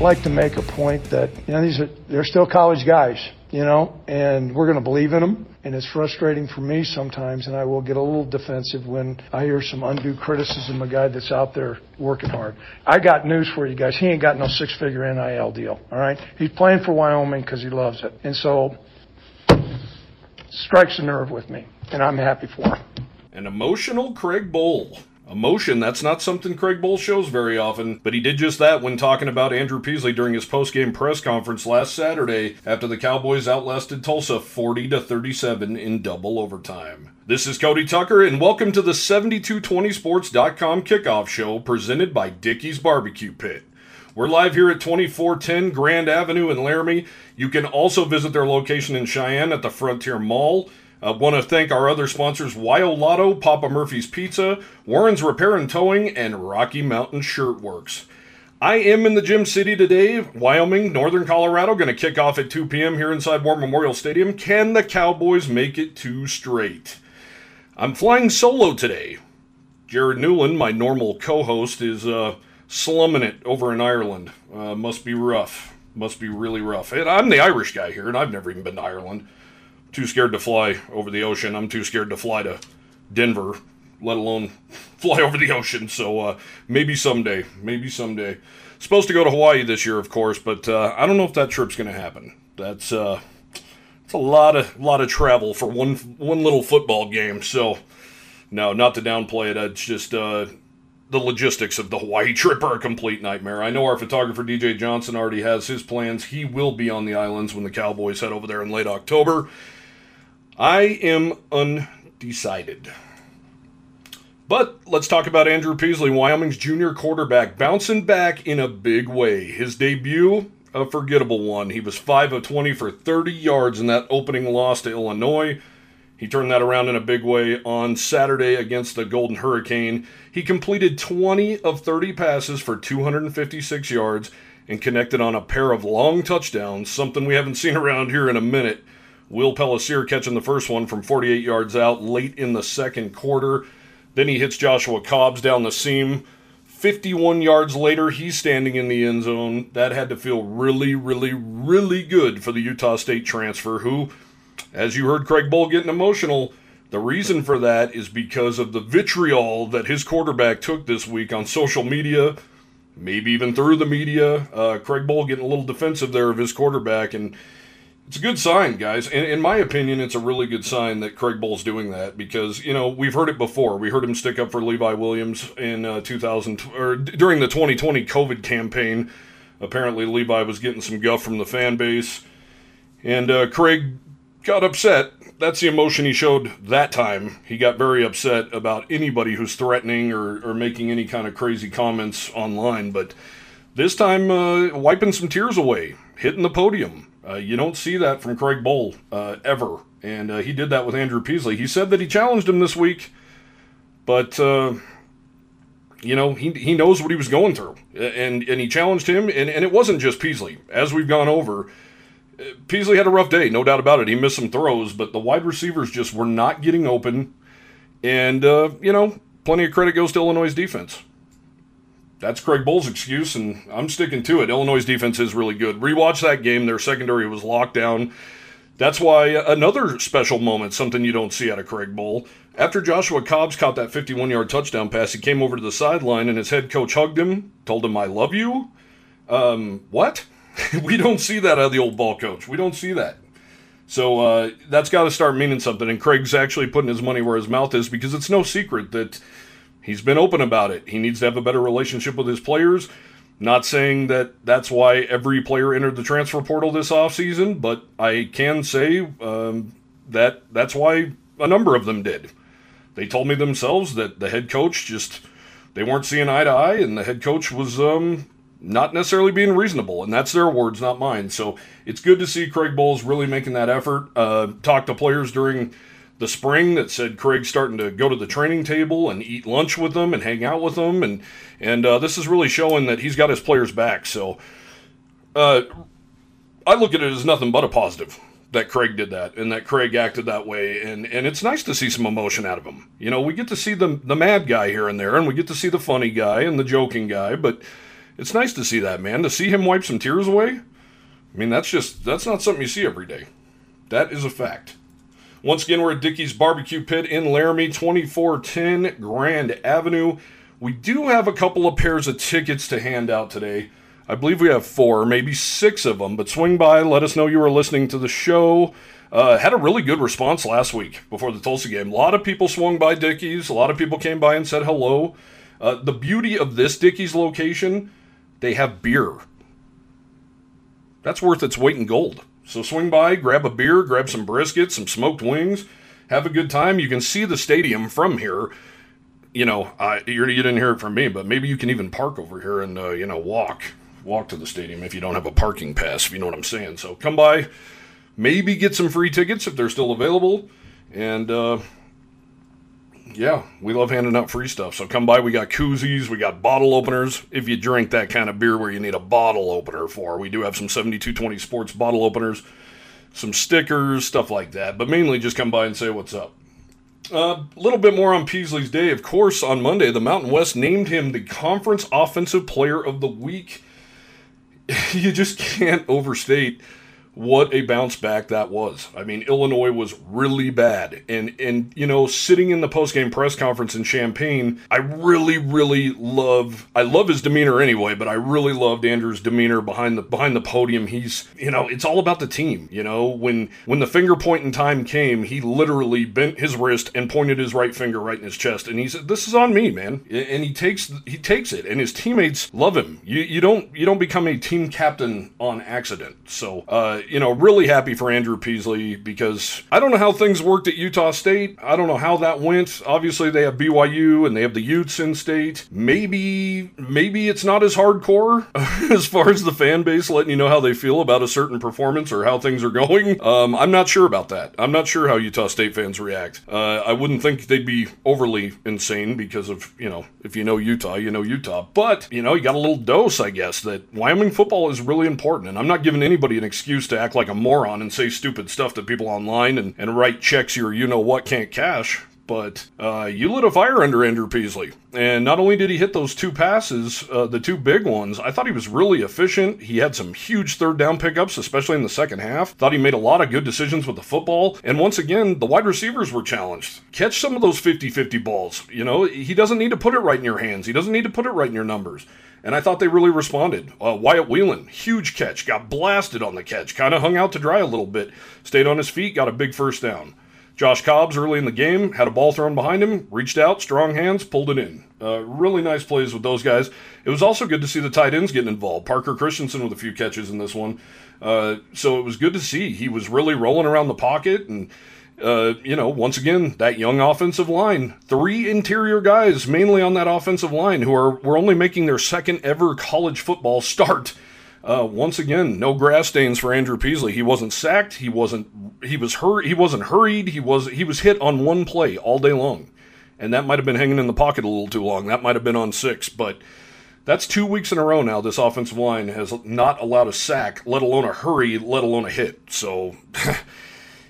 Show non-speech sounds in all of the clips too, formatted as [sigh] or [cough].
like to make a point that you know these are they're still college guys, you know, and we're going to believe in them. And it's frustrating for me sometimes, and I will get a little defensive when I hear some undue criticism of a guy that's out there working hard. I got news for you guys. He ain't got no six-figure NIL deal. All right, he's playing for Wyoming because he loves it, and so strikes a nerve with me, and I'm happy for him. An emotional Craig Bohl. Emotion, that's not something Craig Bohl shows very often, but he did just that when talking about Andrew Peasley during his post-game press conference last Saturday after the Cowboys outlasted Tulsa 40 to 37 in double overtime. This is Cody Tucker and welcome to the 7220sports.com kickoff show presented by Dickey's Barbecue Pit. We're live here at 2410 Grand Avenue in Laramie. You can also visit their location in Cheyenne at the Frontier Mall. I want to thank our other sponsors, Wyo Lotto, Papa Murphy's Pizza, Warren's Repair and Towing, and Rocky Mountain Shirt Works. I am in the Gem City today, Wyoming, Northern Colorado, going to kick off at 2 p.m. here inside War Memorial Stadium. Can the Cowboys make it two straight? I'm flying solo today. Jared Newland, my normal co host, is uh, slumming it over in Ireland. Uh, must be rough. Must be really rough. And I'm the Irish guy here, and I've never even been to Ireland too scared to fly over the ocean. I'm too scared to fly to Denver, let alone [laughs] fly over the ocean. So uh, maybe someday, maybe someday. Supposed to go to Hawaii this year, of course, but uh, I don't know if that trip's going to happen. That's uh, it's a lot of lot of travel for one one little football game. So no, not to downplay it. It's just uh, the logistics of the Hawaii [laughs] trip are a complete nightmare. I know our photographer DJ Johnson already has his plans. He will be on the islands when the Cowboys head over there in late October. I am undecided. But let's talk about Andrew Peasley, Wyoming's junior quarterback, bouncing back in a big way. His debut, a forgettable one. He was 5 of 20 for 30 yards in that opening loss to Illinois. He turned that around in a big way on Saturday against the Golden Hurricane. He completed 20 of 30 passes for 256 yards and connected on a pair of long touchdowns, something we haven't seen [laughs] around here in a minute. Will Pellissier catching the first one from 48 yards out late in the second quarter. Then he hits Joshua Cobbs down the seam. 51 yards later, he's standing in the end zone. That had to feel really, really, really good for the Utah State transfer, who, as you heard Craig Bohl getting emotional, the reason for that is because of the vitriol that his quarterback took this week on social media, maybe even through the media. Uh, Craig Bohl getting a little defensive there of his quarterback, and it's a good sign, guys. In, in, my opinion, it's a really good sign that Craig Bohl's doing that because you know we've heard it before. We heard him stick up for Levi Williams in uh, 2000 or during the 2020 COVID campaign. Apparently, Levi was getting some guff from the fan base, and uh, Craig got upset. That's the emotion he showed that time. He got very upset about anybody who's threatening or, or making any kind of crazy comments online. But this time, uh, wiping some tears away, hitting the podium uh, you don't see that from Craig Bohl uh, ever, and uh, he did that with Andrew Peasley. He said that he challenged him this week, but uh, you know he he knows what he was going through, and and he challenged him, and, and it wasn't just Peasley. As we've gone over, uh, Peasley had a rough day, no doubt about it. He missed some throws, but the wide receivers just were not getting open, and you know plenty of credit goes to Illinois' defense that's Craig Bohl's excuse, and I'm sticking to it. Illinois' defense is really good. Rewatch that game; their secondary was locked down. That's why another special moment, something you don't see out of Craig Bohl. After Joshua Cobbs caught that 51 yard touchdown pass, he came over to the sideline and his head coach hugged him, told him, I love you. Um, what? [laughs] we don't see that out of the old ball coach. We don't see that. So uh, that's got to start meaning something. And Craig's actually putting his money where his mouth is because it's no secret that He's been open about it. He needs to have a better relationship with his players. Not saying that that's why every player entered the transfer portal this offseason, but I can say um, that that's why a number of them did. They told me themselves that the head coach just they weren't seeing eye to eye, and the head coach was um, not necessarily being reasonable, and that's their words, not mine. So it's good to see Craig Bohl's really making that effort. Uh, talk to players during the spring that said Craig's starting to go to the training table and eat lunch with them and hang out with them, and and uh, this is really showing that he's got his players back. So, uh, I look at it as nothing but a positive that Craig did that and that Craig acted that way, and and it's nice to see some emotion out of him. You know, we get to see the the mad guy here and there, and we get to see the funny guy and the joking guy, but it's nice to see that, man. To see him wipe some tears away. I mean, that's just that's not something you see every day. That is a fact. Once again, we're at Dickey's Barbecue Pit in Laramie, 2410 Grand Avenue. We do have a couple of pairs of tickets to hand out today. I believe we have four, maybe six of them, but swing by, let us know you were listening to the show. Uh, had a really good response last week before the Tulsa game. A lot of people swung by Dickey's. A lot of people came by and said hello. Uh, the beauty of this Dickey's location, they have beer. That's worth its weight in gold. So swing by, grab a beer, grab some brisket, some smoked wings, have a good time. You can see the stadium from here. You know, I, you didn't hear it from me, but maybe you can even park over here and uh, you know walk walk to the stadium if you don't have a parking pass. If you know what I'm saying. So come by, maybe get some free tickets if they're still available, and uh, yeah, we love handing out free stuff. So come by. We got koozies, we got bottle openers. If you drink that kind of beer where you need a bottle opener for, we do have some 7220 sports bottle openers, some stickers, stuff like that. But mainly just come by and say what's up. A uh, little bit more on Peasley's day. Of course, on Monday, the Mountain West named him the Conference Offensive Player of the Week. [laughs] you just can't overstate what a bounce back that was. I mean, Illinois was really bad. And and you know, sitting in the post-game press conference in Champaign, I really really love I love his demeanor anyway, but I really loved Andrew's demeanor behind the behind the podium. He's, you know, it's all about the team, you know. When when the finger point in time came, he literally bent his wrist and pointed his right finger right in his chest and he said, "This is on me, man." And he takes he takes it and his teammates love him. You you don't you don't become a team captain on accident. So, uh you know, really happy for Andrew Peasley because I don't know how things worked at Utah State. I don't know how that went. Obviously, they have BYU and they have the Utes in state. Maybe, maybe it's not as hardcore [laughs] as far as the fan base letting you know how they feel about a certain performance or how things are going. [laughs] Um, I'm not sure about that. I'm not sure how Utah State fans react. Uh, I wouldn't think they'd be overly insane because of, you know, if you know Utah, you know Utah. But, you know, you got a little dose, I guess, that Wyoming football is really important. And I'm not giving anybody an excuse to act like a moron and say stupid stuff to people online and, and write checks your you know what can't cash. But uh, you lit a fire under Andrew Peasley. And not only did he hit those two passes, uh, the two big ones, I thought he was really efficient. He had some huge third down pickups, especially in the second half. Thought he made a lot of good decisions with the football. And once again, the wide receivers were challenged. Catch some of those 50 50 balls. You know, he doesn't need to put it right in your hands, he doesn't need to put it right in your numbers and I thought they really responded. Uh, Wyatt Wieland, huge catch, got blasted on the catch, kind of hung out to dry a little bit, stayed on his feet, got a big first down. Josh Cobbs early in the game had a ball thrown behind him, reached out, strong hands, pulled it in. Uh, really nice plays with those guys. It was also good to see the tight ends getting involved. Parker Christensen with a few catches in this one. Uh, so it was good to see. He was really rolling around the pocket and uh, you know, once again, that young offensive line, three interior guys mainly on that offensive line who are were only making their second ever college football [laughs] start. Uh, once again, no grass stains for Andrew Peasley. He wasn't sacked. He wasn't. He was hur- He wasn't hurried. He was. He was hit on one play all day long, and that might have been hanging in the pocket a little too long. That might have been on six, but that's two weeks in a row now. This offensive line has not allowed a sack, let alone a hurry, let alone a hit. So. [laughs]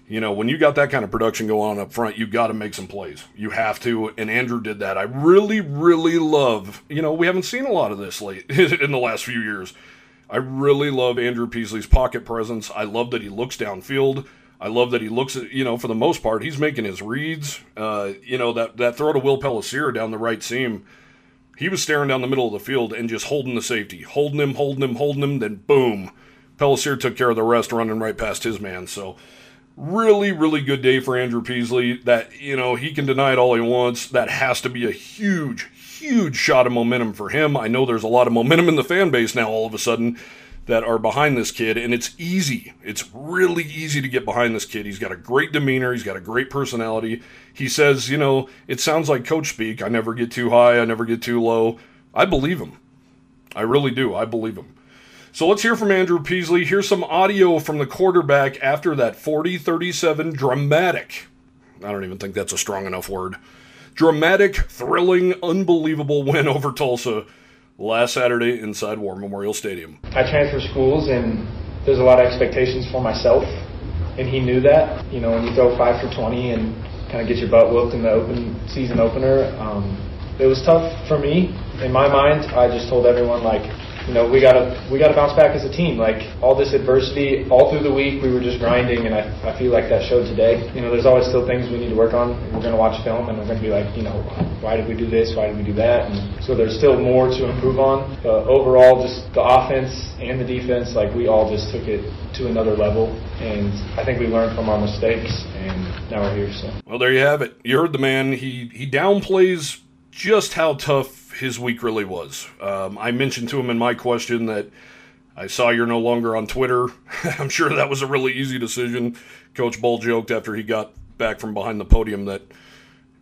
you know, when you got that kind of production going on up front, you got to make some plays. You have to, and Andrew did that. I really, really love. You know, we haven't seen a lot of this late [laughs] in the last few years. I really love Andrew Peasley's pocket presence. I love that he looks downfield. I love that he looks at, you know, for the most part, he's making his reads. Uh, you know, that, that throw to Will Pellissier down the right seam, he was staring down the middle of the field and just holding the safety, holding him, holding him, holding him, then boom. Pellissier took care of the rest, running right past his man. So, really, really good day for Andrew Peasley. That, you know, he can deny it all he wants. That has to be a huge, huge shot of momentum for him. I know there's a lot of momentum in the fan base now all of a sudden that are behind this kid, and it's easy. It's really easy to get behind this kid. He's got a great demeanor, he's got a great personality. He says, you know, it sounds like coach speak. I never get too high, I never get too low. I believe him. I really do. I believe him. So let's hear from Andrew Peasley. Here's some audio from the quarterback after that 40 37 dramatic, I don't even think that's a strong enough word, dramatic, thrilling, unbelievable win over Tulsa last Saturday inside War Memorial Stadium. I transfer schools, and there's a lot of expectations for myself, and he knew that. You know, when you throw 5 for 20 and kind of get your butt whooped in the open season opener, um, it was tough for me. In my mind, I just told everyone, like, you know, we gotta we gotta bounce back as a team. Like all this adversity, all through the week, we were just grinding, and I, I feel like that showed today. You know, there's always still things we need to work on. We're gonna watch film, and we're gonna be like, you know, why did we do this? Why did we do that? And so there's still more to improve on. But overall, just the offense and the defense, like we all just took it to another level, and I think we learned from our mistakes, and now we're here. So. Well, there you have it. You heard the man. He he downplays just how tough his week really was. Um, I mentioned to him in my question that I saw you're no longer on Twitter. [laughs] I'm sure that was a really easy decision. Coach Bohl joked after he got back from behind the podium that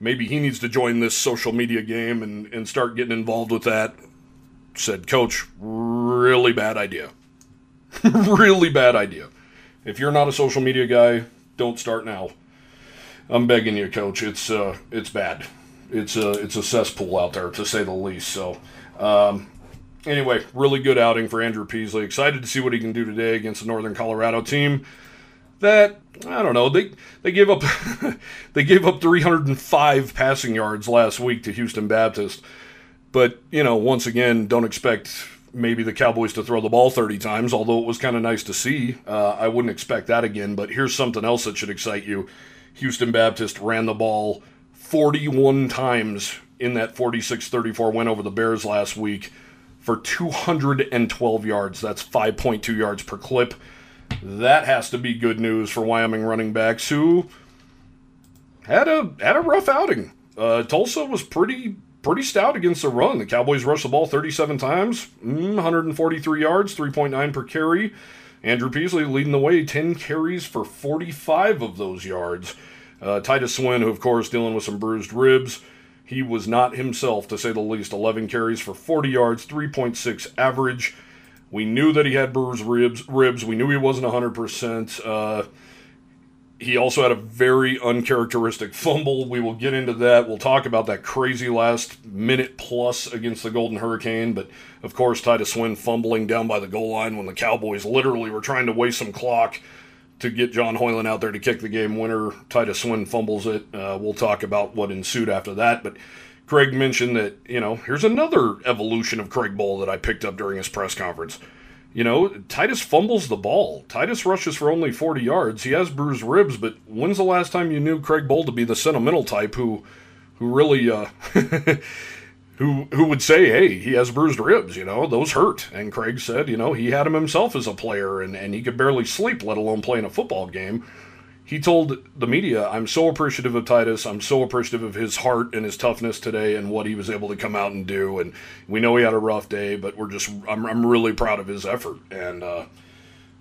maybe he needs to join this social media game and, and start getting involved with that. Said, Coach, really bad idea. [laughs] really bad idea. If you're not a social media guy, don't start now. I'm begging you, Coach. It's uh, it's bad it's a it's a cesspool out there to say the least. So. Um, anyway, really good outing for Andrew Peasley. Excited to see what he can do today against the Northern Colorado team. That I don't know. They they gave up [laughs] they gave up 305 passing yards last week to Houston Baptist. But you know, once again, don't expect maybe the Cowboys to throw the ball 30 times. Although it was kind of nice to see. Uh, I wouldn't expect that again. But here's something else that should excite you. Houston Baptist ran the ball 41 times in that 46 34 win over the Bears last week for 212 yards. That's 5.2 yards per clip. That has to be good news for Wyoming running backs who had a had a rough outing. Uh, Tulsa was pretty pretty stout against the run. The Cowboys rushed the ball 37 times, mm, 143 yards, 3.9 per carry. Andrew Peasley leading the way, 10 carries for 45 of those yards. Uh, Titus Swen, who of course dealing with some bruised ribs, he was not himself to say the least. 11 carries for 40 yards, 3.6 average. We knew that he had bruised ribs. Ribs. We knew he wasn't 100%. Uh, he also had a very uncharacteristic fumble. We will get into that. We'll talk about that crazy last minute plus against the Golden Hurricane. But of course, Titus Swen fumbling down by the goal line when the Cowboys literally were trying to waste some clock to get John Hoyland out there to kick the game winner. Titus Swen fumbles it. Uh, we'll talk about what ensued after that. But Craig mentioned that, you know, here's another evolution of Craig Bohl that I picked up during his press conference. You know, Titus fumbles the ball. Titus rushes for only 40 yards. He has bruised ribs, but when's the last time you knew Craig Bohl to be the sentimental type who who really uh [laughs] who who would say, "Hey, he has bruised ribs, you know, those hurt." And Craig said, you know, he had him himself as a player, and and he could barely sleep, let alone playing a football game. He told the media, "I'm so appreciative of Titus. I'm so appreciative of his heart and his toughness today, and what he was able to come out and do. And we know he had a rough day, but we're just, I'm, I'm really proud of his effort." And uh,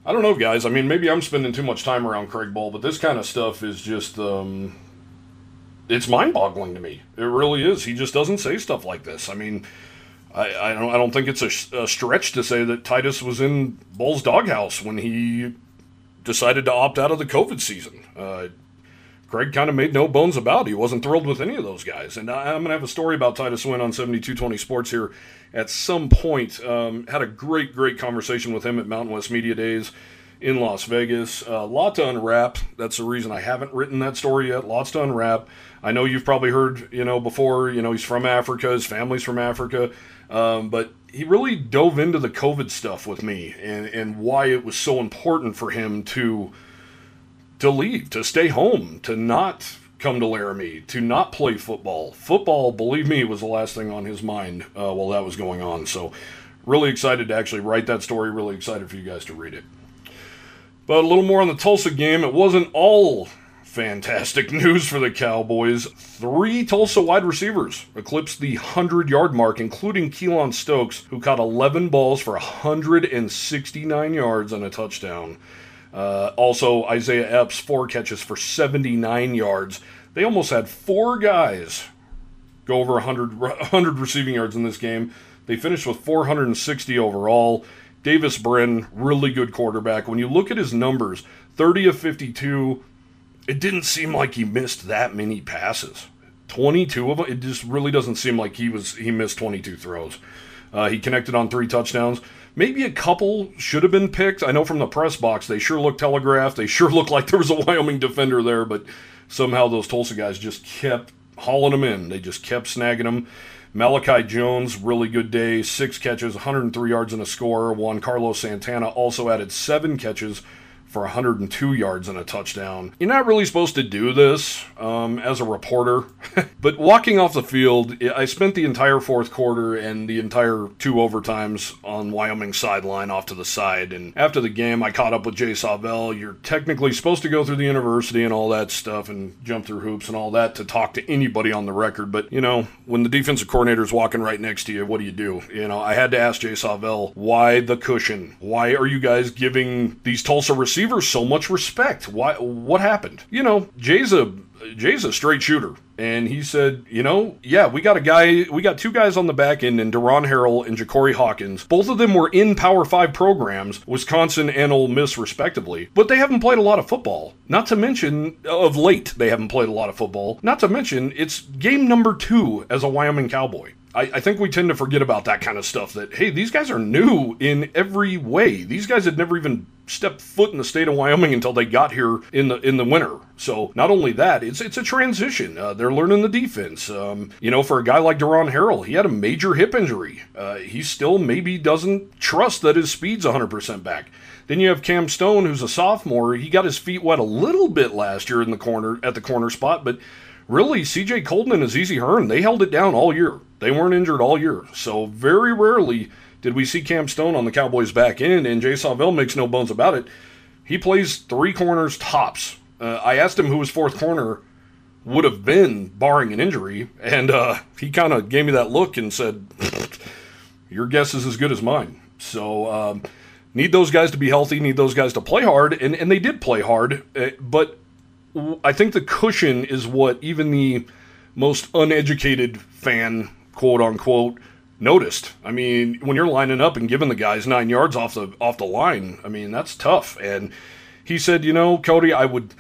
I don't know, guys. I mean, maybe I'm spending too much time around Craig Bohl, but this kind of stuff is just. Um, it's mind-boggling to me. It really is. He just doesn't say stuff like this. I mean, I, I don't I don't think it's a, a, stretch to say that Titus was in Bohl's doghouse when he decided to opt out of the COVID season. Uh, Craig kind of made no bones about it. He wasn't thrilled with any of those guys. And I'm going to have a story about Titus Swen on 7220 Sports here at some point. Um, had a great, great conversation with him at Mountain West Media Days in Las Vegas. A uh, lot to unwrap. That's the reason I haven't written that story yet. Lots to unwrap. I know you've probably heard, you know, before, you know, he's from Africa, his family's from Africa. Um, but he really dove into the COVID stuff with me and, and why it was so important for him to to leave, to stay home, to not come to Laramie, to not play football. Football, believe me, was the last thing on his mind uh, while that was going on. So, really excited to actually write that story. Really excited for you guys to read it. But a little more on the Tulsa game. It wasn't all fantastic [laughs] news for the Cowboys. Three Tulsa wide receivers eclipsed the 100 yard mark, including Keylon Stokes, who caught 11 balls for 169 yards and a touchdown. Uh, also, Isaiah Epps, four catches for 79 yards. They almost had four guys go over 100, 100 [laughs] receiving yards in this game. They finished with 460 overall. Davis Brin, really good quarterback. When you look at his numbers, 30 of 52, it didn't seem like he missed that many passes. 22 of them, it just really doesn't seem like he was he missed 22 throws. Uh, he connected on three touchdowns. Maybe a couple should have been picked. I know from the press box they sure looked telegraphed. They sure [laughs] looked like there was a Wyoming defender there, but somehow those Tulsa guys just kept hauling them in. They just kept snagging them. Malachi Jones, really good day, six catches, 103 yards and a score. Juan Carlos Santana also added seven catches for 102 yards and a touchdown. You're not really supposed to do this um, as a reporter, [laughs] but walking off the field, I spent the entire fourth quarter and the entire two overtimes on Wyoming sideline off to the side. And after the game, I caught up with Jay Sawvel. You're technically supposed to go through the university and all that stuff and jump through hoops and all that to talk to anybody on the record. But, you know, when the defensive coordinator's walking right next to you, what do you do? You know, I had to ask Jay Sawvel, why the cushion? Why are you guys giving these Tulsa receivers? Receivers so much respect. Why? What happened? You know, Jay's a Jay's a straight shooter, and he said, you know, yeah, we got a guy, we got two guys on the back end, and Deron Harrell and Ja'Cory Hawkins. Both of them were in Power Five programs, Wisconsin and Ole Miss, respectively, but they haven't played a lot of football. Not to mention, of late, they haven't played a lot of football. Not to mention, it's game number two as a Wyoming Cowboy. I, I, think we tend to forget about that kind of stuff. That hey, these guys are new in every way. These guys had never even stepped foot in the state of Wyoming until they got here in the in the winter. So not only that, it's it's a transition. Uh, they're learning the defense. Um, you know, for a guy like Deron Harrell, he had a major hip injury. Uh, he still maybe doesn't trust that his speed's 100% back. Then you have Cam Stone, who's a sophomore. He got his feet wet a little bit last year in the corner at the corner spot, but really, CJ Coldon and Azizi Hearn, they held it down all year. They weren't injured all year. So very rarely did we see Cam Stone on the Cowboys back end, and Jay Sawvel makes no bones about it. He plays three corners tops. Uh, I asked him who his fourth corner would have been, barring an injury, and uh, he kind of gave me that look and said, [laughs] Your guess is as good as mine. So, um, need those guys to be healthy, need those guys to play hard, and, and they did play hard, uh, but I think the cushion is what even the most uneducated fan, quote unquote, noticed. I mean, when you're lining up and giving the guys nine yards off the off the line, I mean that's tough. And he said, you know, Cody, I would.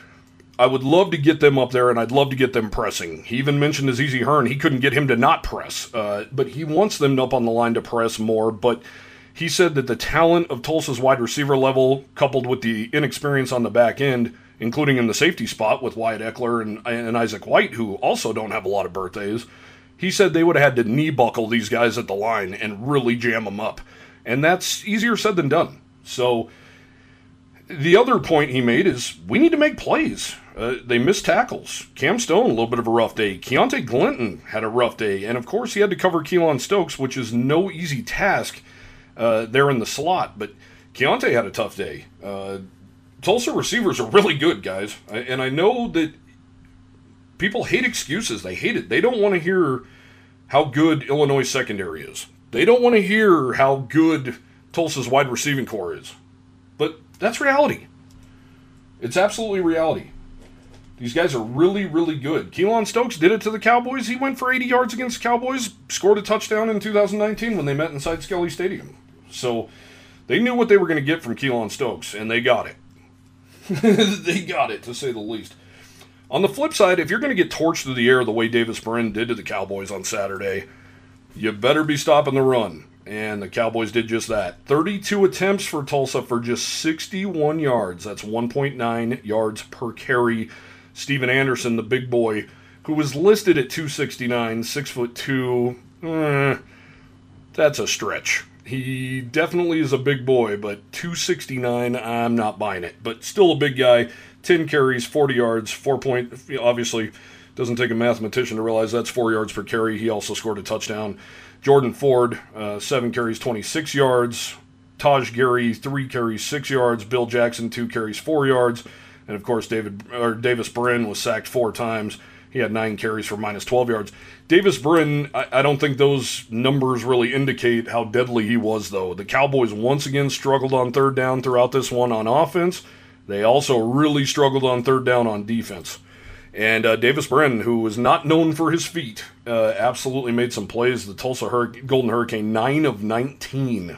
I would love to get them up there, and I'd love to get them pressing. He even mentioned Azizi Hearn. He couldn't get him to not press, uh, but he wants them up on the line to press more. But he said that the talent of Tulsa's wide receiver level, coupled with the inexperience on the back end, including in the safety spot with Wyatt Eckler and, and Isaac White, who also don't have a lot of birthdays. He said they would have had to knee buckle these guys at the line and really jam them up. And that's easier said than done. So the other point he made is we need to make plays. Uh, they missed tackles. Cam Stone, a little bit of a rough day. Keontae Glinton had a rough day. And of course, he had to cover Keylon Stokes, which is no easy task uh, there in the slot. But Keontae had a tough day. Uh, Tulsa receivers are really good, guys. And I know that people hate excuses. They hate it. They don't want to hear how good Illinois secondary is. They don't want to hear how good Tulsa's wide receiving core is. But that's reality. It's absolutely reality. These guys are really, really good. Keylon Stokes did it to the Cowboys. He went for 80 yards against Cowboys, scored a touchdown in 2019 when they met inside Skelly Stadium. So they knew what they were going to get from Keylon Stokes, and they got it. [laughs] they got it, to say the least. On the flip side, if you're going to get torched through the air the way Davis Brin did to the Cowboys on Saturday, you better be stopping the run. And the Cowboys did just that. 32 attempts for Tulsa for just 61 yards. That's 1.9 yards per carry. Stephen Anderson, the big boy, who was listed at 269, six foot two. Eh, that's a stretch. He definitely is a big boy, but 269, I'm not buying it. But still a big guy. 10 carries, 40 yards, four point. Obviously, doesn't take a mathematician to realize that's four yards per carry. He also scored a touchdown. Jordan Ford, uh, seven carries, 26 yards. Taj Gary, three carries, six yards. Bill Jackson, two carries, four yards. And of course, David or Davis Brin was sacked four times. He had nine carries for minus 12 yards. Davis Brin, I, I, don't think those numbers really indicate how deadly he was, though. The Cowboys once again struggled on third down throughout this one on offense. They also really struggled on third down on defense. And uh, Davis Brin, who was not known for his feet, uh, absolutely made some plays. The Tulsa Hur- Golden Hurricane, 9 of 19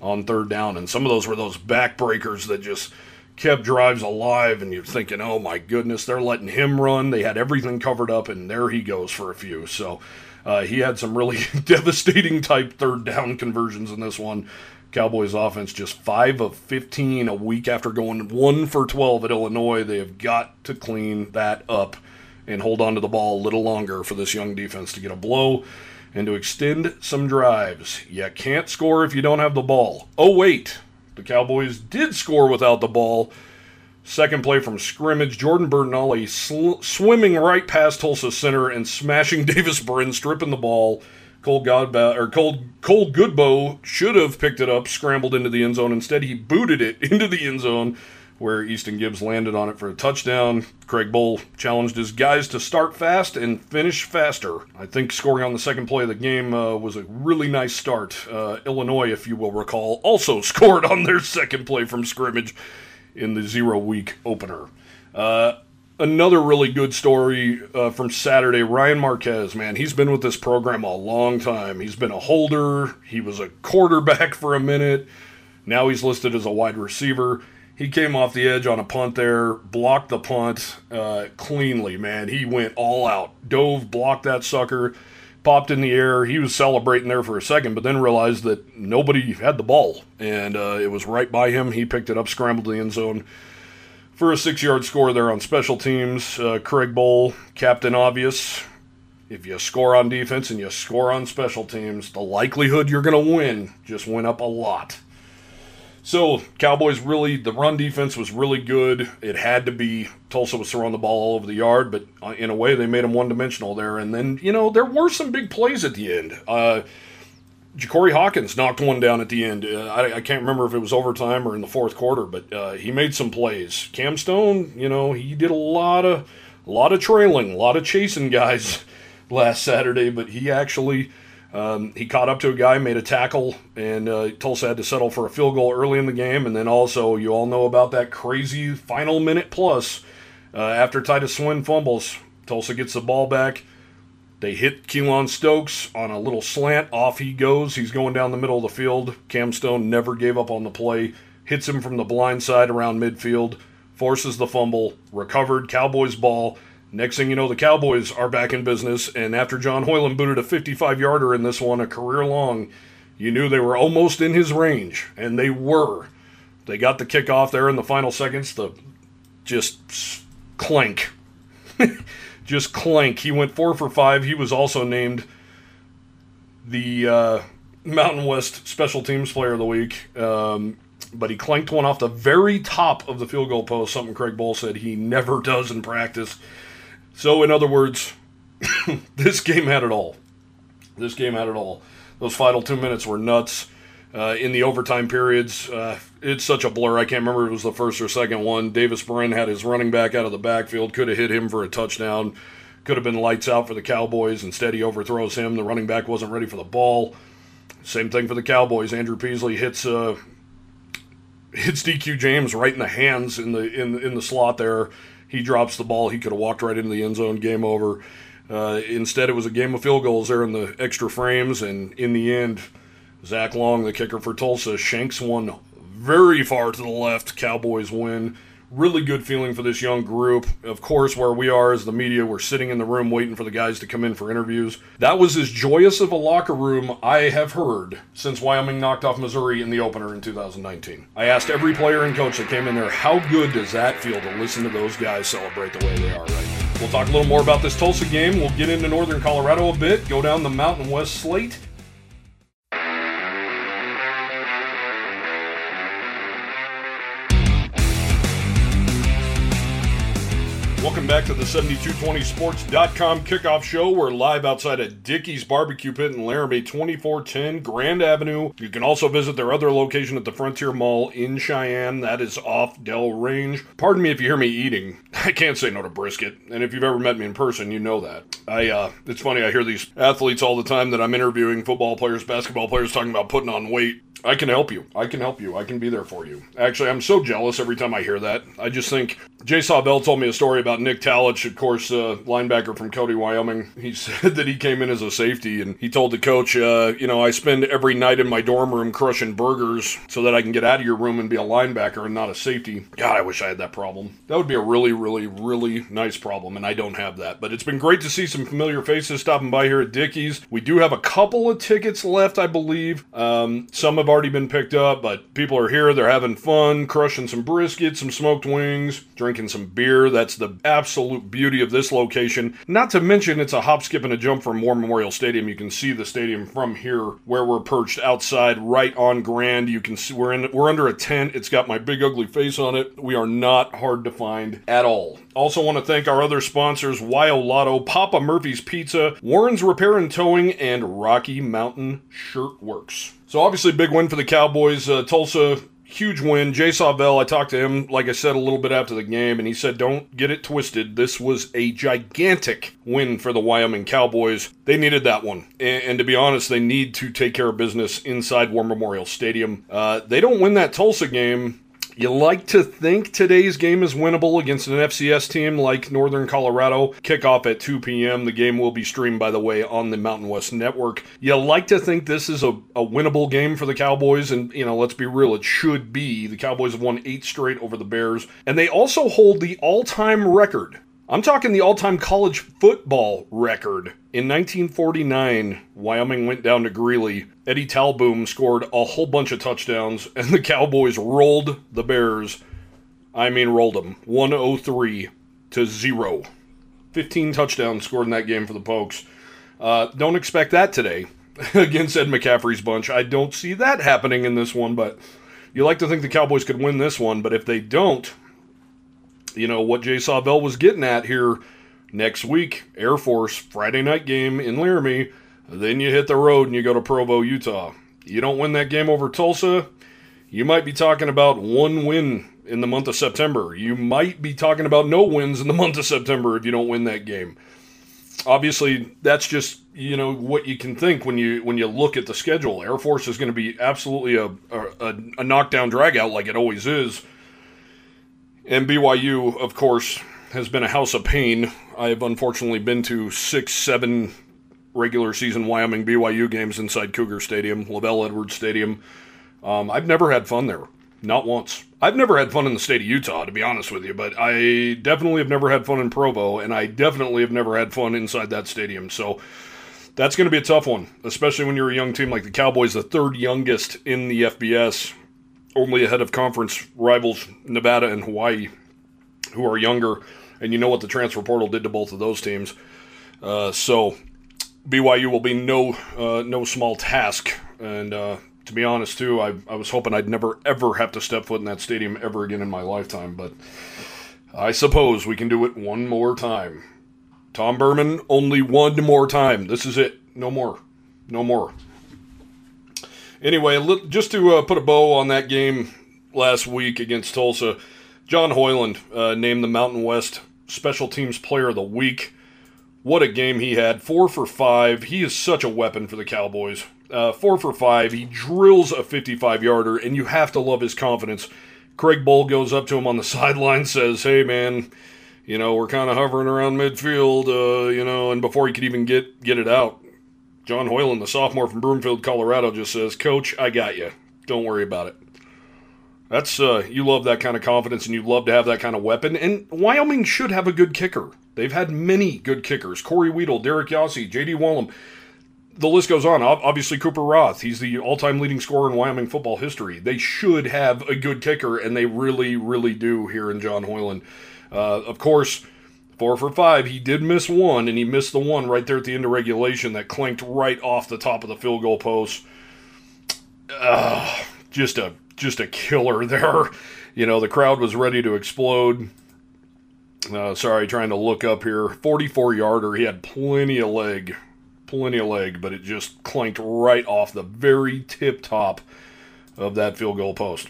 on third down. And some of those were those backbreakers that just kept drives alive, and you're thinking, oh my goodness, they're letting him run. They had everything covered up, and there he goes for a few. So uh, he had some really [laughs] devastating type third down conversions in this one. Cowboys offense just 5 of 15 a week after going 1 for 12 at Illinois. They have got to clean that up and hold on to the ball a little longer for this young defense to get a blow. and to extend some drives. You can't score if you don't have the ball. Oh, wait. The Cowboys did score without the ball. Second play from scrimmage, Jordan Bertagnole sl- swimming right past Tulsa center and smashing [laughs] Davis Brin, stripping the ball. Cole Godbout or Cole Cole Goodbow should have picked it up, scrambled into the end zone. Instead, he booted it [laughs] into the end zone, where Easton Gibbs landed on it for a touchdown. Craig Bohl challenged his guys to start fast and finish faster. I think scoring on the second play of the game uh, was a really nice start. Uh, Illinois, if you will recall, also [laughs] scored on their second play from scrimmage in the zero week opener. Uh, another really good story uh, from Saturday. Ryan Marquez, man, he's been with this program a long time. He's been a holder, he was a quarterback [laughs] for a minute. Now he's listed as a wide receiver. He came off the edge on a punt there, blocked the punt uh, cleanly, man. He went all out, dove, blocked that sucker, popped in the air. He was celebrating there for a second, but then realized that nobody had the ball, and uh, it was right by him. He picked it up, scrambled to the end zone for a six yard score there on special teams. Uh, Craig Bohl, Captain Obvious. If you score on defense and you score on special teams, the likelihood you're going to win just went up a lot. So, Cowboys really, the run defense was really good. It had to be. Tulsa was throwing the ball all over the yard, but uh, in a way, they made them one dimensional there. And then, you know, there were some big plays at the end. Uh, Jacory Hawkins knocked one down at the end. Uh, I, I, can't remember if it was overtime or in the fourth quarter, but uh, he made some plays. Cam Stone, you know, he did a lot of, a lot of trailing, a lot of chasing guys [laughs] last Saturday, but he actually um, he caught up to a guy, made a tackle, and uh, Tulsa had to settle for a field goal early in the game. And then also, you all know about that crazy final minute plus uh, after Titus Swen fumbles. Tulsa gets the ball back. They hit Keylon Stokes on a little slant. Off he goes. He's going down the middle of the field. Cam Stone never gave up on the play. Hits him from the blind side around midfield. Forces the fumble. Recovered. Cowboys ball. Next thing you know, the Cowboys are back in business, and after John Hoyland booted a 55 yarder in this one, a career long, you knew they were almost in his range, and they were. They got the kickoff there in the final seconds, the just clank. [laughs] just clank. He went four for five. He was also named the uh, Mountain West Special Teams Player of the Week. Um, but he clanked one off the very top of the field goal post, something Craig Bohl said he never does in practice. So, in other words, [laughs] this game had it all. This game had it all. Those final two minutes were nuts. Uh, in the overtime periods, uh, it's such a blur. I can't remember if it was the first or second one. Davis Brin had his running back out of the backfield, could have hit him for a touchdown, could have been lights out for the Cowboys. Instead, he overthrows him. The running back wasn't ready for the ball. Same thing for the Cowboys. Andrew Peasley hits uh, hits DQ James right in the hands in the in in the slot there. He drops the ball. He could have walked right into the end zone. Game over. Uh, instead, it was a game of field goals there in the extra frames, and in the end, Zach Long, the kicker for Tulsa, shanks one very far to the left. Cowboys win really good feeling for this young group. Of course, where we are as the media, we're sitting in the room waiting for the guys to come in for interviews. That was as joyous of a locker room I have heard since Wyoming knocked off Missouri in the opener in 2019. I asked every player and coach that came in there, how good does that feel to listen to those guys celebrate the way they are right now? We'll talk a little more about this Tulsa game. We'll get into northern Colorado a bit, go down the Mountain West slate, Welcome back to the 7220sports.com kickoff show. We're live outside of Dickey's Barbecue Pit in Laramie, 2410 Grand Avenue. You can also visit their other location at the Frontier Mall in Cheyenne. That is off Dell Range. Pardon me if you hear me eating. [laughs] I can't say no to brisket. And if you've ever met me in person, you know that. I uh, It's funny, I hear these athletes all the time that I'm interviewing football players, basketball players talking about putting on weight. I can help you. I can help you. I can be there for you. Actually, I'm so jealous every time I hear that. I just think Jay Sawvel told me a story about Nick Talich, of course, uh, linebacker from Cody, Wyoming. He [laughs] said that he came in as a safety and he told the coach, uh, you know, I spend every night in my dorm room crushing burgers so that I can get out of your room and be a linebacker and not a safety. God, I wish I had that problem. That would be a really, really, really nice problem, and I don't have that. But it's been great to see some familiar faces stopping by here at Dickey's. We do have a couple of tickets left, I believe. Um, some have already been picked up, but people are here. They're having fun, crushing some brisket, some smoked wings, drinking drinking some beer. That's the absolute beauty of this location. Not to mention, it's a hop, skip, and a jump from War Memorial Stadium. You can see the stadium from here, where we're perched outside, right on Grand. You can see we're in we're under a tent. It's got my big ugly face on it. We are not hard to find at all. Also, want to thank our other sponsors: Wyo Lotto, Papa Murphy's Pizza, Warren's Repair and Towing, and Rocky Mountain Shirt Works. So obviously, big win for the Cowboys. Uh, Tulsa huge win. Jay Sawvel, I talked to him, like I said, a little bit after the game, and he said, don't get it twisted. This was a gigantic win for the Wyoming Cowboys. They needed that one. And, and to be honest, they need to take care of business inside War Memorial Stadium. Uh, they don't win that Tulsa game you like to think today's game is winnable against an FCS team like Northern Colorado. Kickoff at 2 p.m. The game will be streamed, by the way, on the Mountain West Network. You like to think this is a, a winnable game for the Cowboys, and, you know, let's be real, it should be. The Cowboys have won eight straight over the Bears, and they also hold the all time record I'm talking the all time college football record. In 1949, Wyoming went down to Greeley. Eddie Talboom scored a whole bunch of touchdowns, [laughs] and the Cowboys rolled the Bears. I mean, rolled them 103 to 0. 15 touchdowns scored in that game for the Pokes. Uh, don't expect that today [laughs] against Ed McCaffrey's bunch. I don't see that happening in this one, but you like to think the Cowboys could win this one, but if they don't, you know, what Jay Sawvel was getting at here next week, Air Force, Friday night game in Laramie. Then you hit the road and you go to Provo, Utah. You don't win that game over Tulsa, you might be talking about one win in the month of September. You might be talking about no wins in the [laughs] month of September if you don't win that game. Obviously, that's just you know what you can think when you when you look at the schedule. Air Force is going to be absolutely a, a, a knockdown dragout like it always is. And BYU, of course, has been a house of pain. I have unfortunately been to six, seven regular season Wyoming BYU games inside Cougar Stadium, LaVell Edwards Stadium. Um, I've never had fun there. Not once. I've never had fun in the state of Utah, to be honest with you, but I definitely have never had fun in Provo, and I definitely have never had fun inside that stadium. So that's going to be a tough one, especially when you're a young team like the Cowboys, the third youngest in the FBS only ahead of conference rivals Nevada and Hawaii, who are younger, and you know what the transfer portal did to both of those teams. Uh, so BYU will be no uh, no small task, and uh, to be honest, too, I, I was hoping I'd never ever have to step foot in that stadium ever again in my lifetime, but I suppose we can do it one more time. Tom Burman, only one more time. This is it. No more. No more. Anyway, just to uh, put a bow on that game last week against Tulsa, John Hoyland uh, named the Mountain West Special Teams Player of the Week. What a game he had. Four for five. He is such a weapon for the Cowboys. Uh, four for five. He drills a 55 yarder, and you have to love his confidence. Craig Bohl goes up to him on the [laughs] sideline, says, Hey, man, you know, we're kind of hovering around midfield, uh, you know, and before he could even get, get it out, John Hoyland, the sophomore from Broomfield, Colorado, just says, Coach, I got you. Don't worry about it. That's uh, you love that kind of confidence, and you love to have that kind of weapon. And Wyoming should have a good kicker. They've had many good kickers: Cory Wedel, Derek Yossi, J.D. Wallum. The list goes on. Obviously, Cooper Rothe. He's the all-time leading scorer in Wyoming football history. They should have a good kicker, and they really, really do here in John Hoyland. Uh, of course, Four for five. He did miss one, and he missed the one right there at the end of regulation that clanked right off the top of the field goal post. Uh, just a just a killer [laughs] there. You know, the crowd was ready to explode. Uh, sorry, trying to look up here. 44 yarder. He had plenty of leg, plenty of leg, but it just clanked right off the very tip top of that field goal post.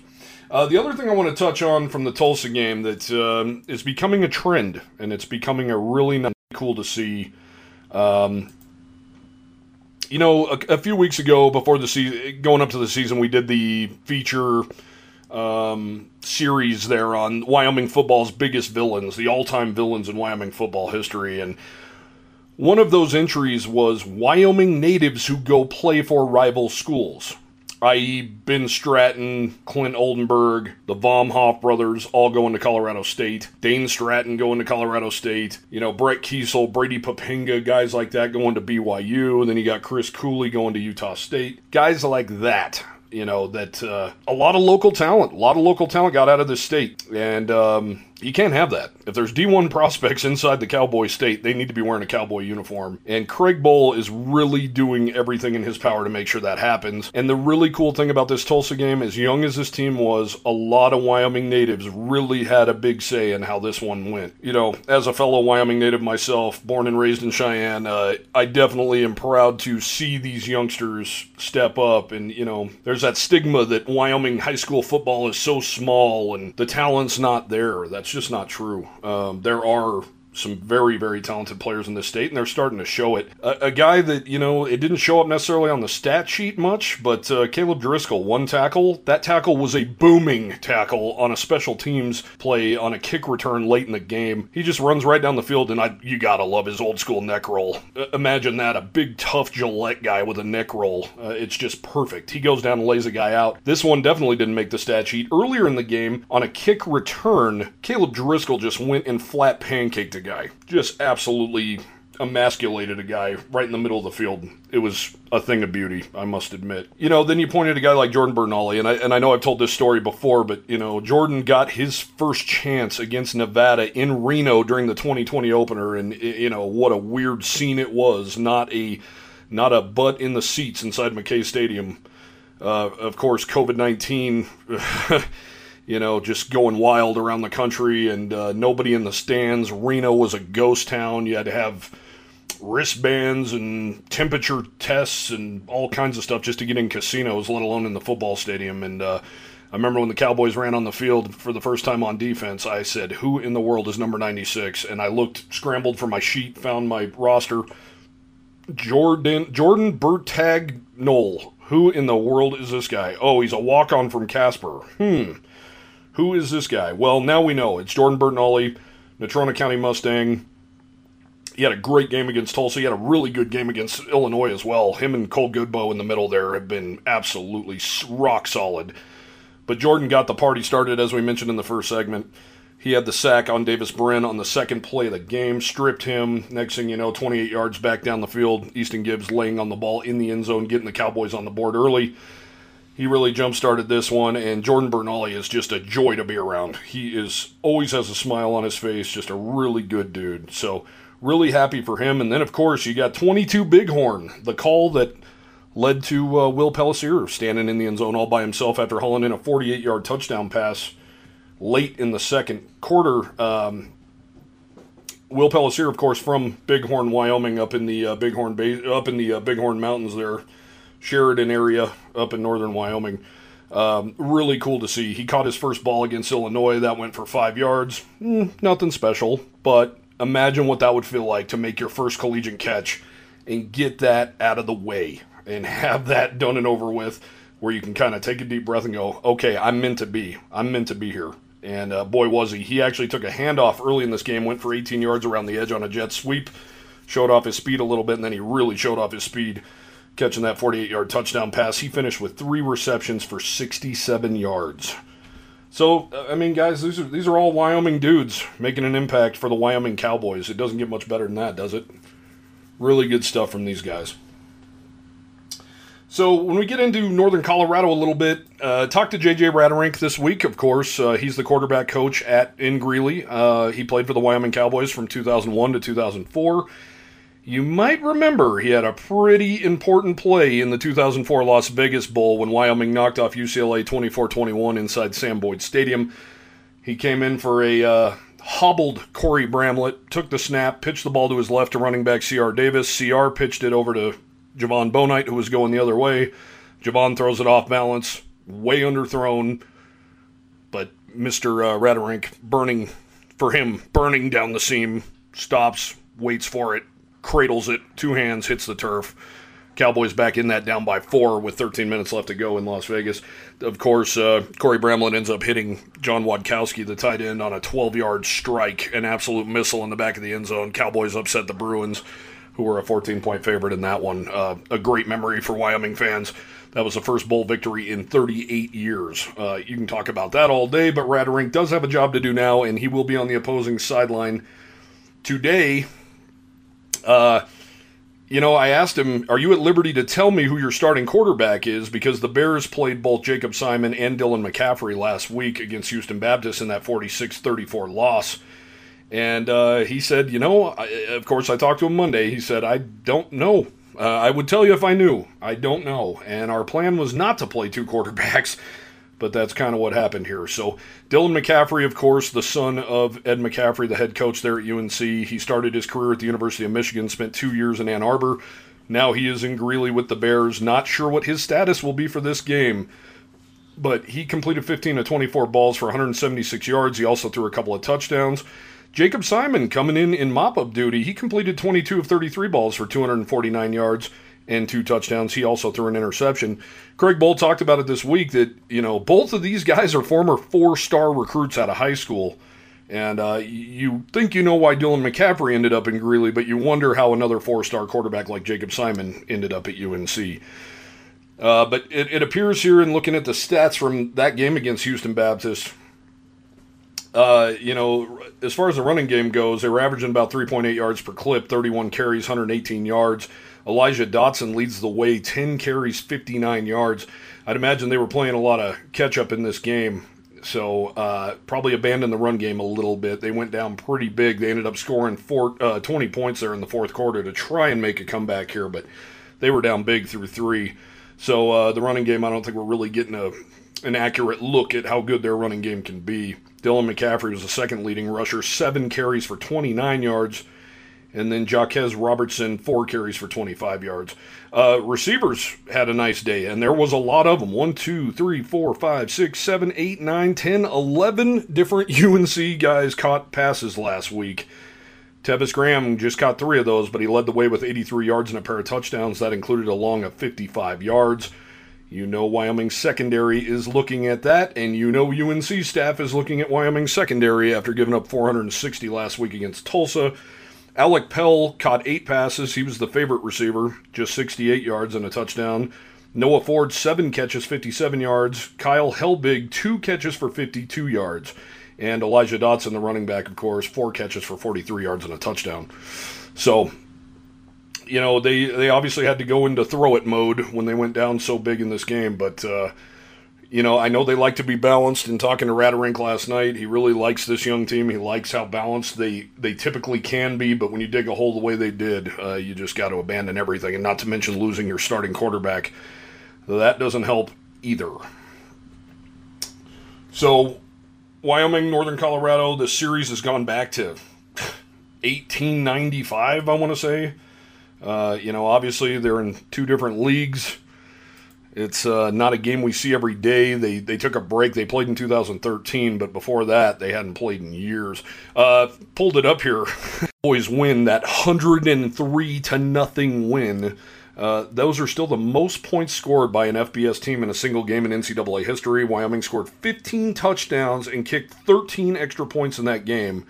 Uh, the other thing I want to touch on from the Tulsa game that um, is becoming a trend, and it's becoming a really nice, cool to see. Um, you know, a, a, few weeks ago, before the season, going up to the season, we did the feature um, series there on Wyoming football's biggest villains, the all-time villains in Wyoming football history, and one of those entries was Wyoming natives who go play for rival schools i.e., Ben Stratton, Clint Oldenburg, the Vomhoff brothers all going to Colorado State, Dane Stratton going to Colorado State, you know, Brett Keisel, Brady Poppinga, guys like that going to BYU, and then you got Chris Cooley going to Utah State. Guys like that you know that uh, a lot of local talent, a lot of local talent got out of the state, and um, You can't have that. If there's D1 prospects inside the Cowboy state, they need to be wearing a Cowboy uniform. And Craig Bohl is really doing everything in his power to make sure that happens. And the really cool thing about this Tulsa game, as young as this team was, a lot of Wyoming natives really had a big say in how this one went. You know, as a fellow Wyoming native myself, born and raised in Cheyenne, uh, I definitely am proud to see these youngsters step up. And, you know, there's that stigma that Wyoming high school football is so small and the talent's not there. That's just not true. Um, there are some very, very talented players in this state, and they're starting to show it. A, a guy that, you know, it didn't show up necessarily on the stat sheet much, but uh, Caleb Driskill, one tackle. That tackle was a booming tackle on a special teams play on a kick return late in the game. He just runs right down the field, and I, you gotta love his old school neck roll. Uh, imagine that, a big, tough Gillette guy with a neck roll. Uh, it's just perfect. He goes down and lays a guy out. This one definitely didn't make the stat sheet. Earlier in the game, on a kick return, Caleb Driskill just went and flat pancaked a guy. Just absolutely emasculated a guy right in the middle of the field. It was a thing of beauty, I must admit. You know, then you pointed a guy like Jordan Bertagnole, and I and I know I've told this story before, but you know, Jordan got his first chance against Nevada in Reno during the 2020 opener, and you know what a weird scene it was. Not a not a butt in the seats inside Mackay Stadium. Uh, of course, COVID 19. [laughs] you know, just going wild around the country and uh, nobody in the stands. Reno was a ghost town. You had to have wristbands and temperature tests and all kinds of stuff just to get in casinos, let alone in the football stadium. And uh, I remember when the Cowboys ran on the field for the first time on defense, I said, Who in the world is number 96? And I looked, scrambled for my sheet, found my roster. Jordan Jordan Bertag Knoll. Who in the world is this guy? Oh, he's a walk on from Casper. Hmm. Who is this guy? Well, now we know. It's Jordan Bertagnole, Natrona County Mustang. He had a great game against Tulsa. He had a really good game against Illinois as well. Him and Cole Godbout in the middle there have been absolutely rock solid. But Jordan got the party started, as we mentioned in the first segment. He had the sack on Davis Brin on the second play of the game, stripped him. Next thing you know, 28 yards back down the field. Easton Gibbs laying on the ball in the end zone, getting the Cowboys on the board early he really jump started this one, and Jordan Bertagnole is just a joy to be around. He is always has a smile on his face, just a really good dude. So really happy for him. And then of course you got 22 Bighorn, the call that led to uh, Will Pellissier standing in the end zone all by himself after hauling in a 48-yard touchdown pass late in the second quarter. Um, Will Pellissier, of course, from Bighorn, Wyoming, up in the uh, Bighorn ba- up in the uh, Bighorn Mountains there Sheridan area up in northern Wyoming. Um, really cool to see. He caught his first ball against Illinois. That went for five yards. Mm, nothing special, but imagine what that would feel like to make your first collegiate catch and get that out of the way and [laughs] have that done and over with where you can kind of take a deep breath and go, okay, I'm meant to be. I'm meant to be here. And uh, boy, was he. He actually took a handoff early in this game, went for 18 yards around the edge on a jet sweep, showed off his speed a little bit, and then he really showed off his speed catching that 48 yard touchdown pass. He finished with three receptions for 67 yards. So, I mean, guys, these are these are all Wyoming dudes making an impact for the Wyoming Cowboys. It doesn't get much better than that, does it? Really good stuff from these guys. So, when we get into Northern Colorado a little bit, uh, talked to JJ Raderink this week. Of course, uh, he's the quarterback coach at in Greeley. Uh, he played for the Wyoming Cowboys from 2001 to 2004. You might remember he had a pretty important play in the 2004 Las Vegas Bowl when Wyoming knocked off UCLA 24 21 inside Sam Boyd Stadium. He came in for a uh, hobbled Corey Bramlet, took the snap, pitched the ball to his left to running back C.R. Davis. C.R. pitched it over to Jovon Bouknight, who was going the other way. Javon throws it off balance, way underthrown, but Mr. Uh, Raderink burning for him, burning down the seam, stops, waits for it, cradles it, two hands, hits the turf. Cowboys back in that down by four with 13 minutes left to go in Las Vegas. Of course, uh, Corey Bramlet ends up hitting John Wadkowski, the tight end, on a 12 yard strike, an absolute missile in the back of the end zone. Cowboys upset the Bruins, who were a 14 point favorite in that one. Uh, a great memory for Wyoming fans. That was the first bowl victory in 38 years. Uh, you can talk about that all day, but Raderink does have a job to do now, and he will be on the opposing sideline today uh, you know, I asked him, Are you at liberty to tell me who your starting quarterback is? Because the Bears played both Jacob Sirmon and Dylan McCaffrey last week against Houston Baptist in that 46 34 loss. And uh, he said, You know, I, of course, I talked to him Monday. He said, I don't know. Uh, I would tell you if I knew. I don't know. And our plan was not to play two [laughs] quarterbacks but that's kind of what happened here. So, Dylan McCaffrey, of course, the son of Ed McCaffrey, the head coach there at UNC. He started his career at the University of Michigan, spent two years in Ann Arbor. Now he is in Greeley with the Bears. Not sure what his status will be for this game, but he completed 15 of 24 balls for 176 yards. He also threw a couple of touchdowns. Jacob Sirmon coming in in mop up duty. He completed 22 of 33 balls for 249 yards and two touchdowns. He also threw an interception. Craig Bohl talked about it this week that, you know, both of these guys are former four star recruits out of high school. And uh, you think you know why Dylan McCaffrey ended up in Greeley, but you wonder how another four star quarterback like Jacob Sirmon ended up at UNC. Uh, but it, it, appears here in looking at the stats from that game against Houston Baptist, uh, you know, as far as the running game goes, they were averaging about 3.8 yards per clip, 31 carries, 118 yards. Elijah Dotson leads the way, 10 carries, 59 yards. I'd imagine they were playing a lot of catch up in this game, so uh, probably abandoned the run game a little bit. They went down pretty big. They ended up scoring four, uh, 20 points there in the fourth quarter to try and make a comeback here, but they were down big through three. So uh, the running game, I don't think we're really getting a an accurate look at how good their running game can be. Dylan McCaffrey was the second leading rusher, seven carries for 29 yards. And then Jaquez Robertson, four carries for 25 yards. Uh, receivers had a nice day, and there was a lot of them. One, two, three, four, five, six, seven, eight, nine, ten, eleven different [laughs] UNC guys caught passes last week. Tevis Graham just caught three of those, but he led the way with 83 yards and a pair of touchdowns. That included a long of 55 yards. You know Wyoming secondary is looking at that, and you know UNC staff is looking at Wyoming secondary after giving up 460 last week against Tulsa. Alec Pell caught eight passes. He was the favorite receiver, just 68 yards and a touchdown. Noah Ford, seven catches, 57 yards. Kyle Helbig, two catches for 52 yards. And Elijah Dotson, the running back, of course, four catches for 43 yards and a touchdown. So, you know, they, they obviously had to go into throw it mode when they went down so big in this game, but uh, you know, I know they like to be balanced. And talking to Raderink last night, he really likes this young team. He likes how balanced they they typically can be. But when you dig a hole the way they did, uh, you just got to abandon everything, and not to mention losing your starting quarterback. That doesn't help either. So, Wyoming, Northern Colorado, the series has gone back to 1895. I want to say. Uh, you know, obviously they're in two different leagues. It's uh, not a game we see every day. They they took a break. They played in 2013, but before that, they hadn't played in years. Uh, pulled it up here. [laughs] Boys win that 103 to nothing win. Uh, those are still the most points scored by an FBS team in a single game in NCAA history. Wyoming scored 15 touchdowns and kicked 13 extra points in that game.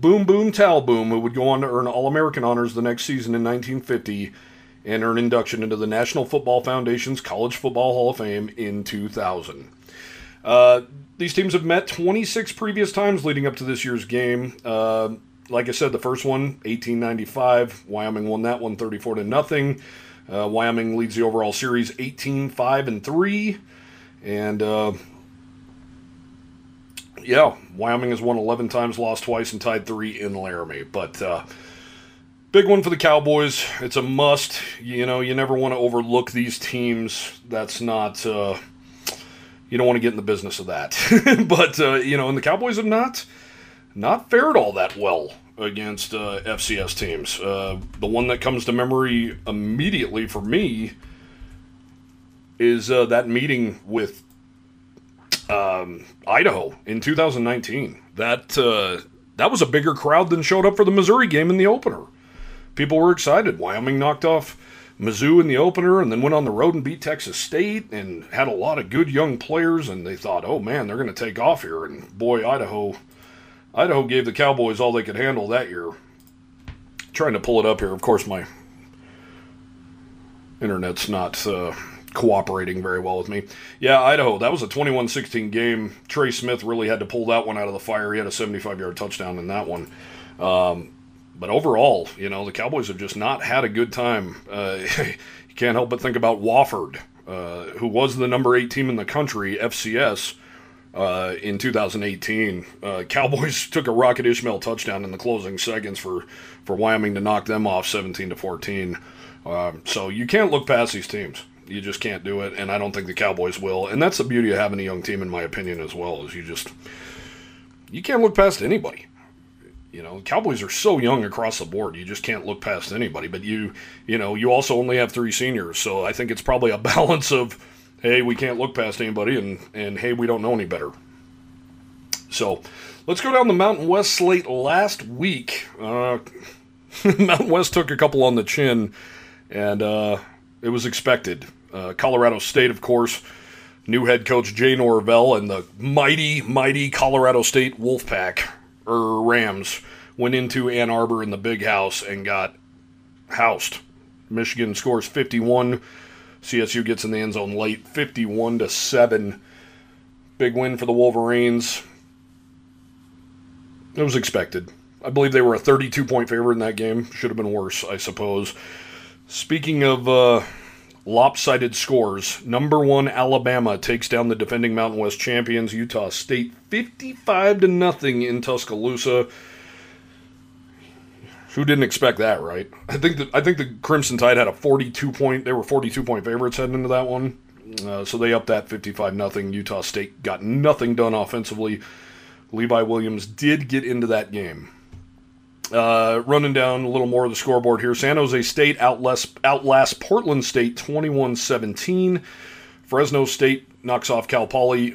Boom Boom Talboom, who would go on to earn All American honors the next season in 1950 and earn induction into the National Football Foundation's College Football Hall of Fame in 2000. Uh, these teams have met 26 previous times leading up to this year's game. Uh, like I said, the first one, 1895, Wyoming won that one 34 to nothing. Uh, Wyoming leads the overall series 18 5 and 3. And uh, yeah, Wyoming has won 11 times, lost twice, and tied three in Laramie. But uh, Big one for the Cowboys. It's a must. You know, you never want to overlook these teams. That's not. Uh, you don't want to get in the business of that. [laughs] but uh, you know, and the Cowboys have not not fared all that well against uh, FCS teams. Uh, the one that comes to memory immediately for me is uh, that meeting with um, Idaho in 2019. That uh, that was a bigger crowd than showed up for the Missouri game in the opener people were excited. Wyoming knocked off Mizzou in the opener and then went on the road and beat Texas State and had a lot of good young players and they thought, "Oh man, they're going to take off here." And boy, Idaho Idaho gave the Cowboys all they could handle that year. Trying to pull it up here. Of course, my internet's not uh, cooperating very well with me. Yeah, Idaho, that was a 21 16 game. Trey Smith really had to pull that one out of the fire. He had a 75 yard touchdown in that one. Um, but overall, you know, the Cowboys have just not had a good time. Uh, [laughs] you can't help but think about Wofford, uh, who was the number eight team in the country, FCS, uh, in 2018. Uh, Cowboys [laughs] took a Rocket Ishmael touchdown in the closing seconds for, for Wyoming to knock them off 17 to 14. Um, so you can't look past these teams. You just can't do it, and I don't think the Cowboys will. And that's the beauty of having a young team, in my opinion, as well. Is you just you can't look past anybody. You know, Cowboys are so young across the board. You just can't look past anybody. But you, you know, you also only have three seniors, so I think it's probably a [laughs] balance of, hey, we can't look past anybody, and and hey, we don't know any better. So, let's go down the Mountain West slate. Last week, uh, [laughs] Mountain West took a couple on the chin, and uh, it was expected. Uh, Colorado State, of course, new head coach Jay Norvell, and the mighty, mighty Colorado State Wolfpack Rams went into Ann Arbor in the big house and got housed. Michigan scores 51. CSU gets in the end zone late, 51 to 7. Big win for the Wolverines. It was expected. I believe they were a 32 point favorite in that game. Should have been worse, I suppose. Speaking of uh, lopsided scores, number one Alabama takes down the defending Mountain West champions Utah State 55 to nothing in Tuscaloosa. Who didn't expect that, right? I think that I think the Crimson Tide had a 42 point. They were 42 point favorites heading into that one, uh, so they upped that 55 nothing. Utah State got nothing done offensively. Levi Williams did get into that game. Uh, running down a little more of the scoreboard here. San Jose State outlast, outlast Portland State 21 17. Fresno State knocks off Cal Poly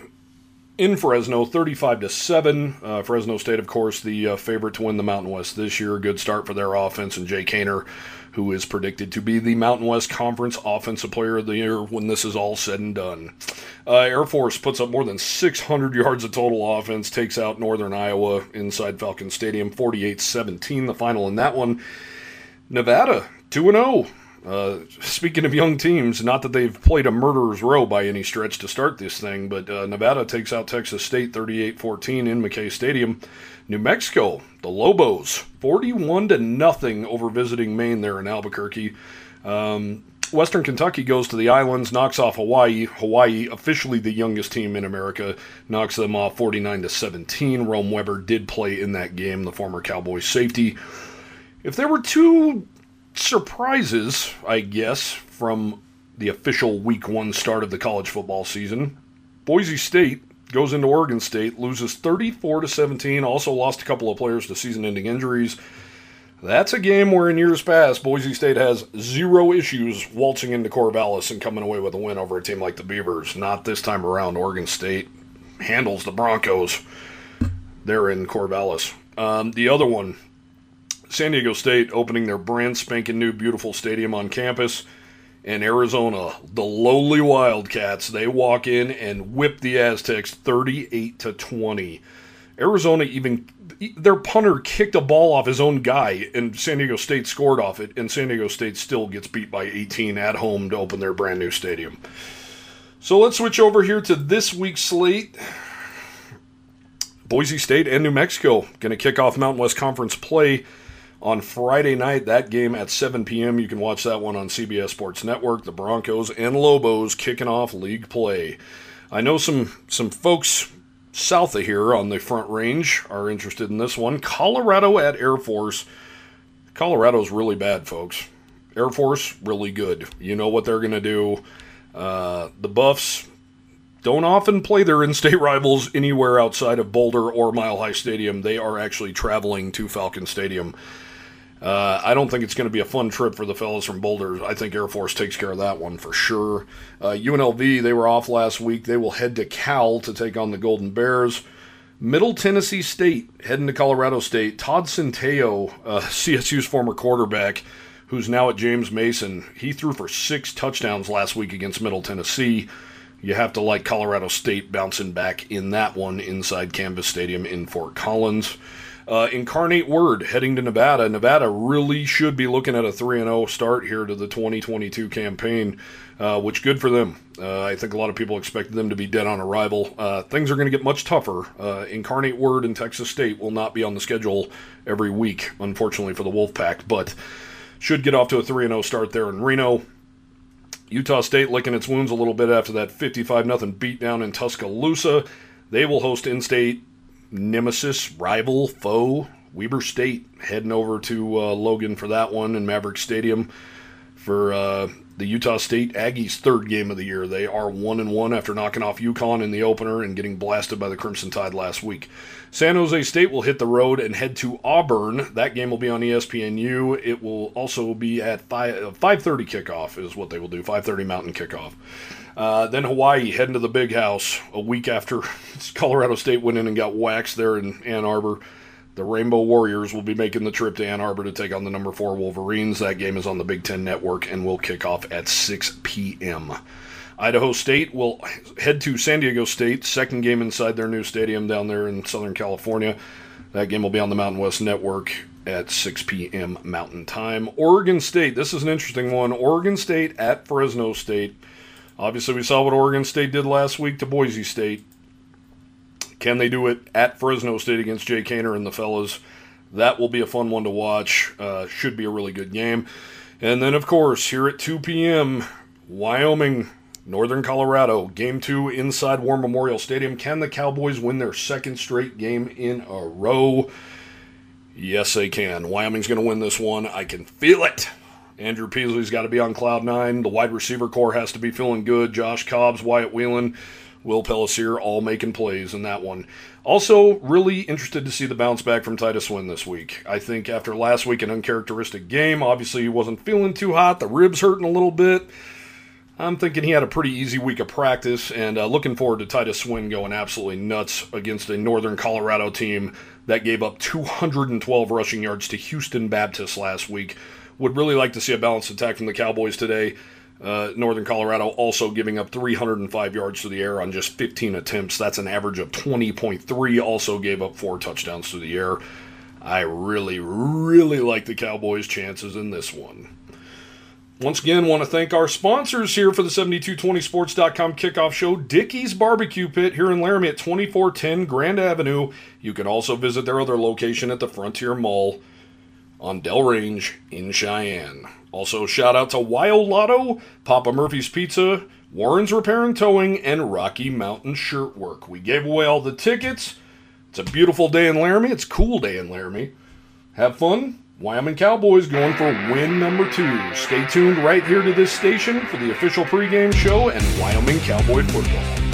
in Fresno 35 to 7. Uh, Fresno State, of course, the uh, favorite to win the Mountain West this year. Good start for their offense, and Jake Haener who is predicted to be the Mountain West Conference Offensive Player of the Year when this is all said and done. Uh, Air Force puts up more than 600 yards of total offense, takes out Northern Iowa inside Falcon Stadium 48 17, the final in that one. Nevada 2 0. Uh, speaking of young teams, not that they've played a murderer's row by any stretch to start this thing, but uh, Nevada takes out Texas State 38 14 in Mackay Stadium. New Mexico, the Lobos, 41 to nothing over visiting Maine there in Albuquerque. Um, Western Kentucky goes to the islands, knocks off Hawaii. Hawaii, officially the youngest team in America, knocks them off 49 to 17. Rome Weber did play in that game, the former Cowboys safety. If there were two surprises, I guess, from the official week one start of the college football season, Boise State goes into Oregon State, loses 34 to 17, also lost a couple of players to season-ending injuries. That's a game where in years past Boise State has zero issues waltzing into Corvallis and coming away with a win over a team like the Beavers. Not this time around. Oregon State handles the Broncos. They're in Corvallis. Um, the other one, San Diego State opening their brand spanking new beautiful stadium on campus and Arizona, the lowly Wildcats, they walk in and whip the Aztecs 38 to 20. Arizona even their punter kicked a ball off his own guy and San Diego State scored off it and San Diego State still gets beat by 18 at home to open their brand new stadium. So let's switch over here to this week's slate. Boise State and New Mexico going to kick off Mountain West Conference play on Friday night. That game at 7 p.m. You can watch that one on CBS Sports Network. The Broncos and Lobos kicking off league play. I know some some folks south of here on the Front Range are interested in this one. Colorado at Air Force. Colorado's really bad, folks. Air Force really good. You know what they're going to do. Uh, the Buffs don't often play their in-state [laughs] rivals anywhere outside of Boulder or Mile High Stadium. They are actually traveling to Falcon Stadium uh, I don't think it's going to be a fun trip for the fellows from Boulder. I think Air Force takes care of that one for sure. Uh, UNLV, they were off last week. They will head to Cal to take on the Golden Bears. Middle Tennessee State heading to Colorado State. Todd Centeio, uh, [laughs] CSU's former quarterback, who's now at James Madison, he threw for six touchdowns last week against Middle Tennessee. You have to like Colorado State bouncing back in that one inside Canvas Stadium in Fort Collins. Uh, Incarnate Word heading to Nevada. Nevada really should be looking at a 3 0 start here to the 2022 campaign, uh, which good for them. Uh, I think a lot of people expected them to be dead on arrival. Uh, things are going to get much tougher. Uh, Incarnate Word and Texas State will not be on the schedule every week, unfortunately, for the Wolfpack, but should get off to a 3 0 start there in Reno. Utah State licking its wounds a little bit after that 55 0 beatdown in Tuscaloosa. They will host in state nemesis, rival, foe, Weber State, heading over to uh, Logan for that one in Maverik Stadium for uh, the Utah State Aggies' third game of the year. They are one and one after knocking off UConn in the opener and getting blasted by the Crimson Tide last week. San Jose State will hit the road and head to Auburn. That game will be on ESPNU. It will also be at 5 5:30 kickoff is what they will do. 5:30 Mountain kickoff. Uh, then Hawaii heading to the Big House a week after [laughs] Colorado State went in and got waxed there in Ann Arbor. The Rainbow Warriors will be making the trip to Ann Arbor to take on the number four Wolverines. That game is on the Big Ten Network and will kick off at 6 p.m. Idaho State will head to San Diego State, second game inside their new stadium down there in Southern California. That game will be on the Mountain West Network at 6 p.m. Mountain Time. Oregon State, this is an interesting one. Oregon State at Fresno State. Obviously, we saw what Oregon State did last week to Boise State. Can they do it at Fresno State against Jake Haener and the fellas? That will be a fun one to watch. Uh, should be a really good game. And then, of course, here at 2 p.m., Wyoming Northern Colorado, game two inside War Memorial Stadium. Can the Cowboys win their second straight game in a row? Yes, they can. Wyoming's going to win this one. I can feel it. Andrew Peasley's got to be on cloud nine. The wide receiver core has to be feeling good. Josh Cobbs, Wyatt Wieland, Will Pellissier all making plays in that one. Also, really interested to see the bounce back from Titus Swen this week. I think after last week, an uncharacteristic game. Obviously, he wasn't feeling too hot. The ribs hurting a little bit. I'm thinking he had a pretty easy week of practice, and uh, looking forward to Titus Swen going absolutely nuts against a Northern Colorado team that gave up 212 rushing yards to Houston Baptist last week. Would really like to see a balanced attack from the Cowboys today. Uh, Northern Colorado also giving up 305 yards to the air on just 15 attempts. That's an average of 20.3. Also gave up four touchdowns to the air. I really, really like the Cowboys' chances in this one. Once again, want to thank our sponsors here for the 7220sports.com kickoff show, Dickey's Barbecue Pit here in Laramie at 2410 Grand Avenue. You can also visit their other location at the Frontier Mall on Dell Range in Cheyenne. Also, shout out to WyoLotto, Papa Murphy's Pizza, Warren's Repair and Towing, and Rocky Mountain Shirt Work. We gave away all the tickets. It's a beautiful day in Laramie. It's a cool day in Laramie. Have fun. Wyoming Cowboys going for win number two. Stay tuned right here to this station for the official pregame show and Wyoming Cowboy football.